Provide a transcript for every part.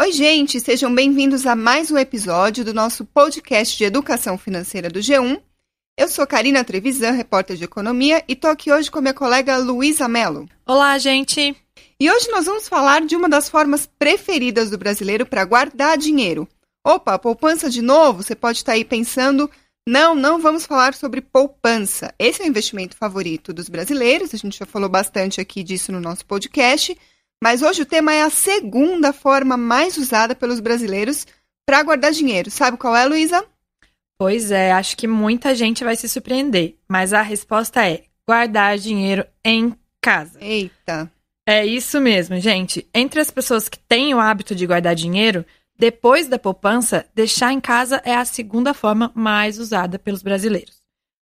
Oi, gente, sejam bem-vindos a mais um episódio do nosso podcast de educação financeira do G1. Eu sou Karina Trevisan, repórter de economia, e tô aqui hoje com minha colega Luísa Mello. Olá, gente! E hoje nós vamos falar de uma das formas preferidas do brasileiro para guardar dinheiro. Opa, poupança de novo? Você pode estar aí pensando. Não, não vamos falar sobre poupança. Esse é o investimento favorito dos brasileiros, a gente já falou bastante aqui disso no nosso podcast. Mas hoje o tema é a segunda forma mais usada pelos brasileiros para guardar dinheiro. Sabe qual é, Luísa? Pois é, acho que muita gente vai se surpreender. Mas a resposta é guardar dinheiro em casa. Eita. É isso mesmo, gente. Entre as pessoas que têm o hábito de guardar dinheiro, depois da poupança, deixar em casa é a segunda forma mais usada pelos brasileiros.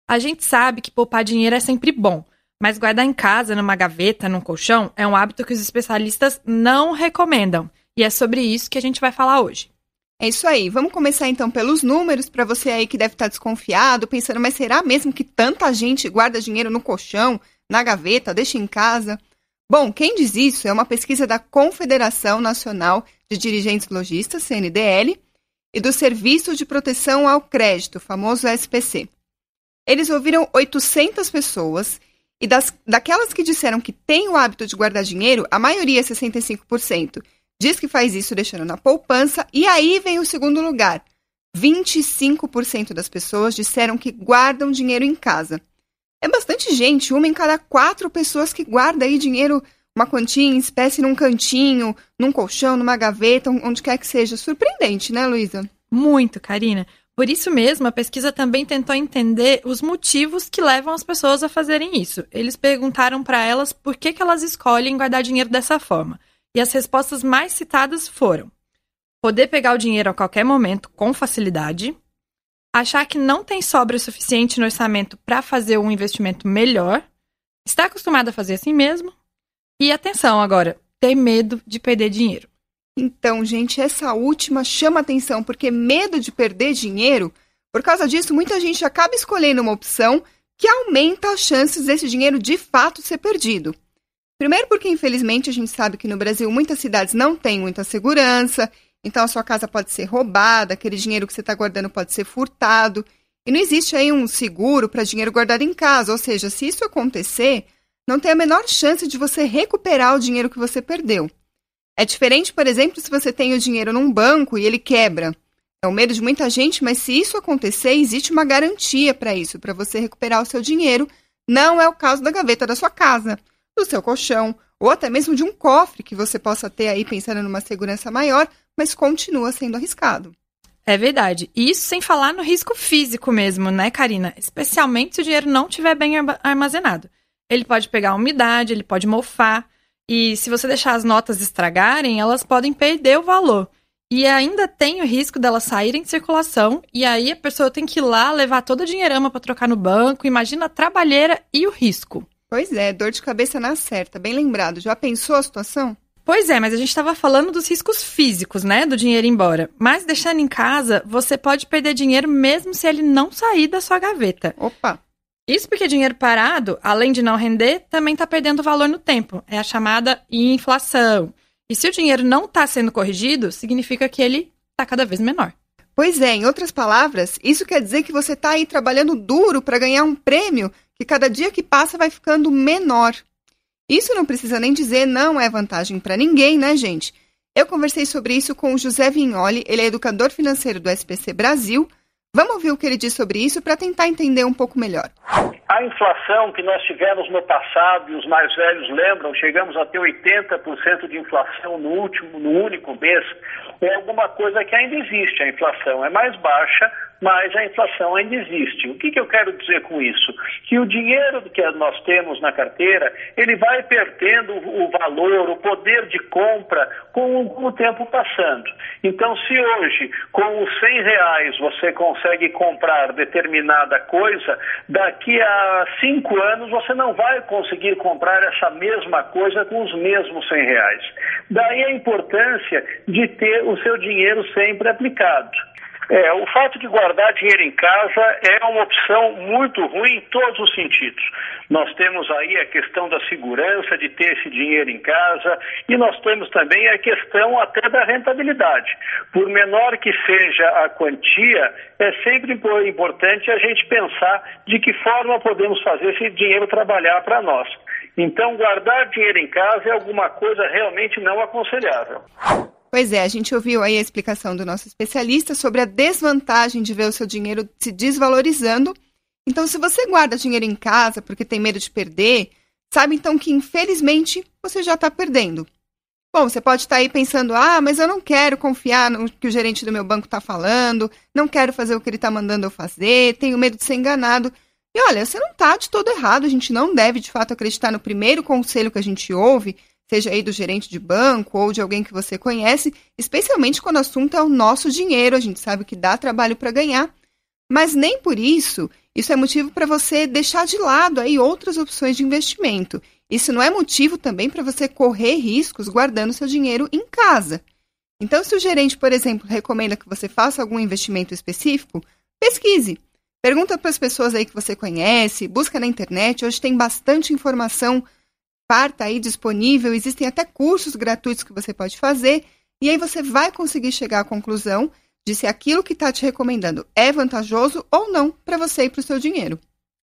A gente sabe que poupar dinheiro é sempre bom. Mas guardar em casa, numa gaveta, num colchão, é um hábito que os especialistas não recomendam. E é sobre isso que a gente vai falar hoje. É isso aí. Vamos começar então pelos números, para você aí que deve estar desconfiado, pensando, mas será mesmo que tanta gente guarda dinheiro no colchão, na gaveta, deixa em casa? Bom, quem diz isso é uma pesquisa da Confederação Nacional de Dirigentes Logistas, CNDL, e do Serviço de Proteção ao Crédito, famoso SPC. Eles ouviram 800 pessoas e das, daquelas que disseram que têm o hábito de guardar dinheiro, a maioria, 65%, diz que faz isso deixando na poupança. E aí vem o segundo lugar. 25% das pessoas disseram que guardam dinheiro em casa. É bastante gente, uma em cada quatro pessoas que guarda aí dinheiro, uma quantia em espécie num cantinho, num colchão, numa gaveta, onde quer que seja. Surpreendente, né, Luísa? Muito, Karina. Por isso mesmo, a pesquisa também tentou entender os motivos que levam as pessoas a fazerem isso. Eles perguntaram para elas por que, que elas escolhem guardar dinheiro dessa forma. E as respostas mais citadas foram: poder pegar o dinheiro a qualquer momento com facilidade, achar que não tem sobra suficiente no orçamento para fazer um investimento melhor, estar acostumado a fazer assim mesmo, e atenção agora, ter medo de perder dinheiro. Então, gente, essa última chama atenção, porque medo de perder dinheiro, por causa disso, muita gente acaba escolhendo uma opção que aumenta as chances desse dinheiro de fato ser perdido. Primeiro, porque infelizmente a gente sabe que no Brasil muitas cidades não têm muita segurança, então a sua casa pode ser roubada, aquele dinheiro que você está guardando pode ser furtado, e não existe aí um seguro para dinheiro guardado em casa, ou seja, se isso acontecer, não tem a menor chance de você recuperar o dinheiro que você perdeu. É diferente, por exemplo, se você tem o dinheiro num banco e ele quebra. É o medo de muita gente, mas se isso acontecer, existe uma garantia para isso, para você recuperar o seu dinheiro. Não é o caso da gaveta da sua casa, do seu colchão, ou até mesmo de um cofre que você possa ter aí pensando numa segurança maior, mas continua sendo arriscado. É verdade. E isso sem falar no risco físico mesmo, né, Karina? Especialmente se o dinheiro não estiver bem armazenado. Ele pode pegar umidade, ele pode mofar. E se você deixar as notas estragarem, elas podem perder o valor. E ainda tem o risco delas saírem de circulação, e aí a pessoa tem que ir lá levar toda a dinheirama para trocar no banco. Imagina a trabalheira e o risco. Pois é, dor de cabeça na certa, bem lembrado. Já pensou a situação? Pois é, mas a gente estava falando dos riscos físicos, né, do dinheiro ir embora. Mas deixando em casa, você pode perder dinheiro mesmo se ele não sair da sua gaveta. Opa! Isso porque dinheiro parado, além de não render, também está perdendo valor no tempo. É a chamada inflação. E se o dinheiro não está sendo corrigido, significa que ele está cada vez menor. Pois é, em outras palavras, isso quer dizer que você está aí trabalhando duro para ganhar um prêmio que cada dia que passa vai ficando menor. Isso não precisa nem dizer não é vantagem para ninguém, né, gente? Eu conversei sobre isso com o José Vignoli, ele é educador financeiro do SPC Brasil, Vamos ouvir o que ele diz sobre isso para tentar entender um pouco melhor. A inflação que nós tivemos no passado, e os mais velhos lembram, chegamos a ter 80% de inflação no último, no único mês, é alguma coisa que ainda existe. A inflação é mais baixa, mas a inflação ainda existe. O que, que eu quero dizer com isso? Que o dinheiro que nós temos na carteira, ele vai perdendo o valor, o poder de compra com o tempo passando. Então, se hoje, com os 100 reais, você consegue comprar determinada coisa, daqui a cinco anos você não vai conseguir comprar essa mesma coisa com os mesmos 100 reais. Daí a importância de ter o seu dinheiro sempre aplicado. É, o fato de guardar dinheiro em casa é uma opção muito ruim em todos os sentidos. Nós temos aí a questão da segurança de ter esse dinheiro em casa e nós temos também a questão até da rentabilidade. Por menor que seja a quantia, é sempre importante a gente pensar de que forma podemos fazer esse dinheiro trabalhar para nós. Então, guardar dinheiro em casa é alguma coisa realmente não aconselhável. Pois é, a gente ouviu aí a explicação do nosso especialista sobre a desvantagem de ver o seu dinheiro se desvalorizando. Então, se você guarda dinheiro em casa porque tem medo de perder, sabe então que infelizmente você já está perdendo. Bom, você pode estar tá aí pensando: ah, mas eu não quero confiar no que o gerente do meu banco está falando, não quero fazer o que ele está mandando eu fazer, tenho medo de ser enganado. E olha, você não está de todo errado, a gente não deve de fato acreditar no primeiro conselho que a gente ouve, seja aí do gerente de banco ou de alguém que você conhece, especialmente quando o assunto é o nosso dinheiro, a gente sabe que dá trabalho para ganhar, mas nem por isso isso é motivo para você deixar de lado aí outras opções de investimento. Isso não é motivo também para você correr riscos guardando seu dinheiro em casa. Então, se o gerente, por exemplo, recomenda que você faça algum investimento específico, pesquise. Pergunta para as pessoas aí que você conhece, busca na internet, hoje tem bastante informação parta aí disponível, existem até cursos gratuitos que você pode fazer, e aí você vai conseguir chegar à conclusão de se aquilo que está te recomendando é vantajoso ou não para você e para o seu dinheiro.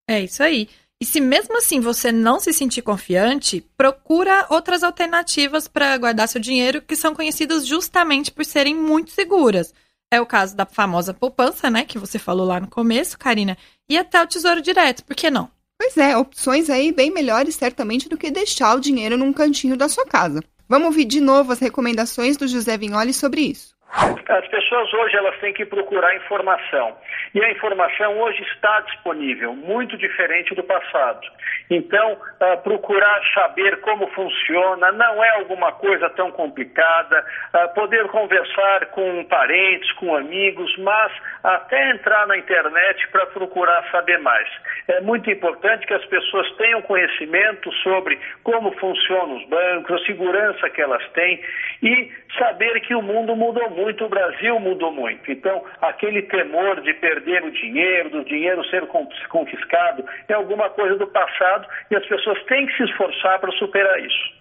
É isso aí. E se mesmo assim você não se sentir confiante, procura outras alternativas para guardar seu dinheiro que são conhecidas justamente por serem muito seguras. É o caso da famosa poupança, né, que você falou lá no começo, Karina, e até o Tesouro Direto, por que não? Pois é, opções aí bem melhores certamente do que deixar o dinheiro num cantinho da sua casa. Vamos ouvir de novo as recomendações do José Vignoli sobre isso. As pessoas hoje elas têm que procurar informação. E a informação hoje está disponível, muito diferente do passado. Então, uh, procurar saber como funciona não é alguma coisa tão complicada. Uh, poder conversar com parentes, com amigos, mas até entrar na internet para procurar saber mais. É muito importante que as pessoas tenham conhecimento sobre como funcionam os bancos, a segurança que elas têm e saber que o mundo mudou muito, o Brasil mudou muito. Então, aquele temor de perder o dinheiro, do dinheiro ser confiscado, é alguma coisa do passado e as pessoas têm que se esforçar para superar isso.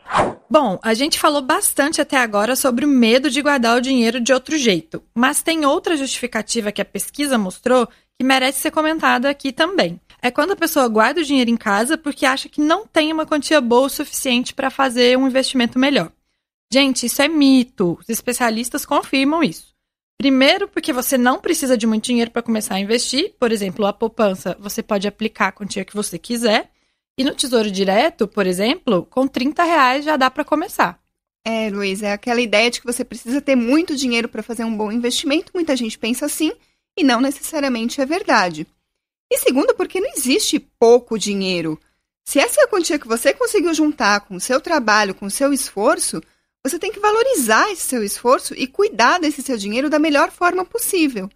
Bom, a gente falou bastante até agora sobre o medo de guardar o dinheiro de outro jeito, mas tem outra justificativa que a pesquisa mostrou que merece ser comentada aqui também. É quando a pessoa guarda o dinheiro em casa porque acha que não tem uma quantia boa o suficiente para fazer um investimento melhor. Gente, isso é mito. Os especialistas confirmam isso. Primeiro, porque você não precisa de muito dinheiro para começar a investir. Por exemplo, a poupança você pode aplicar a quantia que você quiser. E no Tesouro Direto, por exemplo, com 30 reais já dá para começar. É, Luiz, é aquela ideia de que você precisa ter muito dinheiro para fazer um bom investimento. Muita gente pensa assim e não necessariamente é verdade. E segundo, porque não existe pouco dinheiro. Se essa é a quantia que você conseguiu juntar com o seu trabalho, com o seu esforço, você tem que valorizar esse seu esforço e cuidar desse seu dinheiro da melhor forma possível.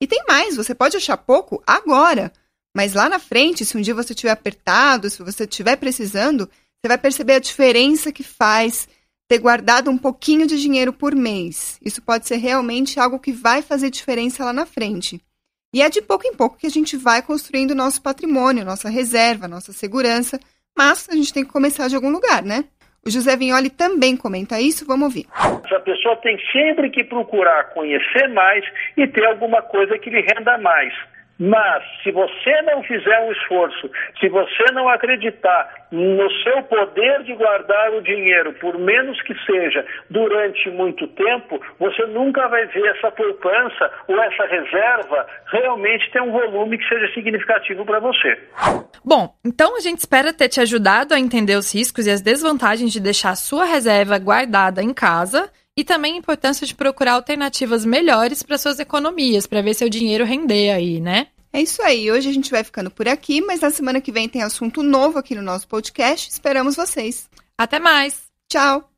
E tem mais, você pode achar pouco agora, mas lá na frente, se um dia você estiver apertado, se você estiver precisando, você vai perceber a diferença que faz ter guardado um pouquinho de dinheiro por mês. Isso pode ser realmente algo que vai fazer diferença lá na frente. E é de pouco em pouco que a gente vai construindo nosso patrimônio, nossa reserva, nossa segurança, mas a gente tem que começar de algum lugar, né? O José Vignoli também comenta isso, vamos ouvir. A pessoa tem sempre que procurar conhecer mais e ter alguma coisa que lhe renda mais. Mas, se você não fizer um esforço, se você não acreditar no seu poder de guardar o dinheiro, por menos que seja, durante muito tempo, você nunca vai ver essa poupança ou essa reserva realmente ter um volume que seja significativo para você. Bom, então a gente espera ter te ajudado a entender os riscos e as desvantagens de deixar a sua reserva guardada em casa e também a importância de procurar alternativas melhores para suas economias, para ver seu dinheiro render aí, né? É isso aí. Hoje a gente vai ficando por aqui, mas na semana que vem tem assunto novo aqui no nosso podcast. Esperamos vocês. Até mais. Tchau.